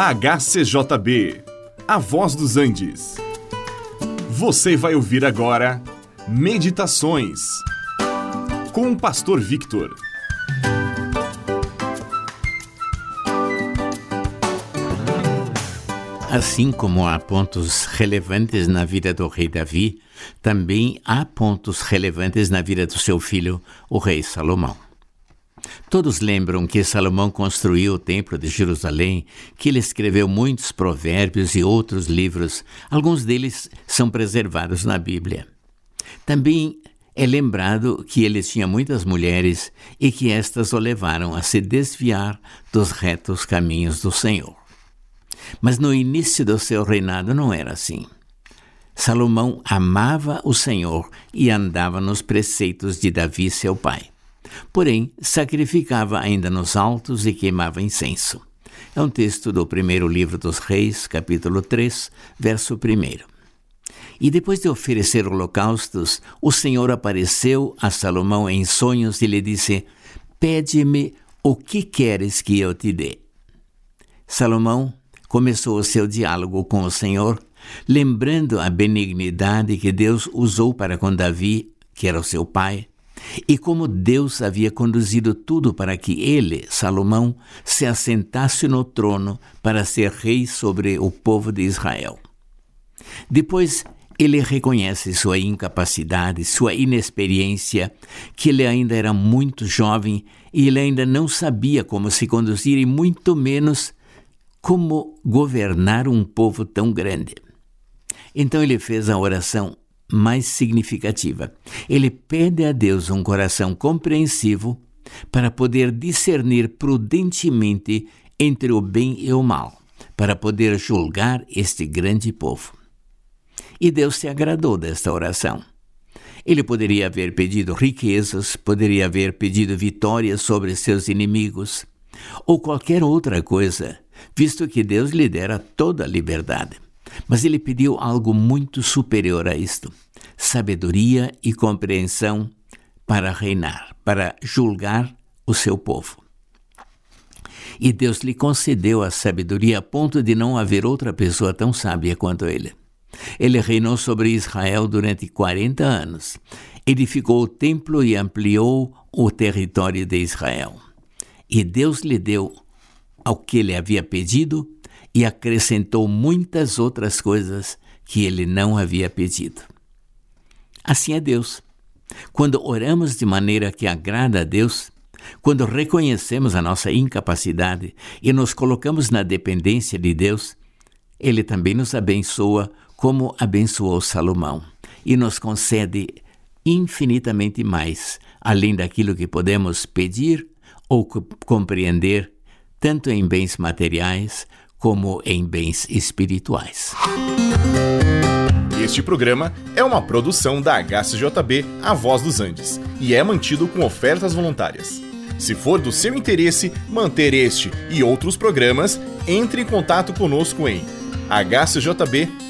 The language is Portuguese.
HCJB, A Voz dos Andes. Você vai ouvir agora Meditações com o Pastor Victor. Assim como há pontos relevantes na vida do rei Davi, também há pontos relevantes na vida do seu filho, o rei Salomão. Todos lembram que Salomão construiu o Templo de Jerusalém, que ele escreveu muitos provérbios e outros livros, alguns deles são preservados na Bíblia. Também é lembrado que ele tinha muitas mulheres e que estas o levaram a se desviar dos retos caminhos do Senhor. Mas no início do seu reinado não era assim. Salomão amava o Senhor e andava nos preceitos de Davi, seu pai. Porém, sacrificava ainda nos altos e queimava incenso. É um texto do primeiro livro dos Reis, capítulo 3, verso 1. E depois de oferecer holocaustos, o Senhor apareceu a Salomão em sonhos e lhe disse: Pede-me o que queres que eu te dê. Salomão começou o seu diálogo com o Senhor, lembrando a benignidade que Deus usou para com Davi, que era o seu pai, e como Deus havia conduzido tudo para que ele, Salomão, se assentasse no trono para ser rei sobre o povo de Israel. Depois, ele reconhece sua incapacidade, sua inexperiência, que ele ainda era muito jovem e ele ainda não sabia como se conduzir e muito menos como governar um povo tão grande. Então ele fez a oração mais significativa. Ele pede a Deus um coração compreensivo para poder discernir prudentemente entre o bem e o mal, para poder julgar este grande povo. E Deus se agradou desta oração. Ele poderia haver pedido riquezas, poderia haver pedido vitórias sobre seus inimigos, ou qualquer outra coisa, visto que Deus lhe dera toda a liberdade. Mas ele pediu algo muito superior a isto: sabedoria e compreensão para reinar, para julgar o seu povo. E Deus lhe concedeu a sabedoria a ponto de não haver outra pessoa tão sábia quanto ele. Ele reinou sobre Israel durante 40 anos, edificou o templo e ampliou o território de Israel. E Deus lhe deu ao que ele havia pedido e acrescentou muitas outras coisas que ele não havia pedido. Assim é Deus. Quando oramos de maneira que agrada a Deus, quando reconhecemos a nossa incapacidade e nos colocamos na dependência de Deus, Ele também nos abençoa como abençoou Salomão e nos concede infinitamente mais, além daquilo que podemos pedir ou compreender, tanto em bens materiais como em bens espirituais. Este programa é uma produção da HCJB A Voz dos Andes e é mantido com ofertas voluntárias. Se for do seu interesse manter este e outros programas, entre em contato conosco em hcjb.com.br.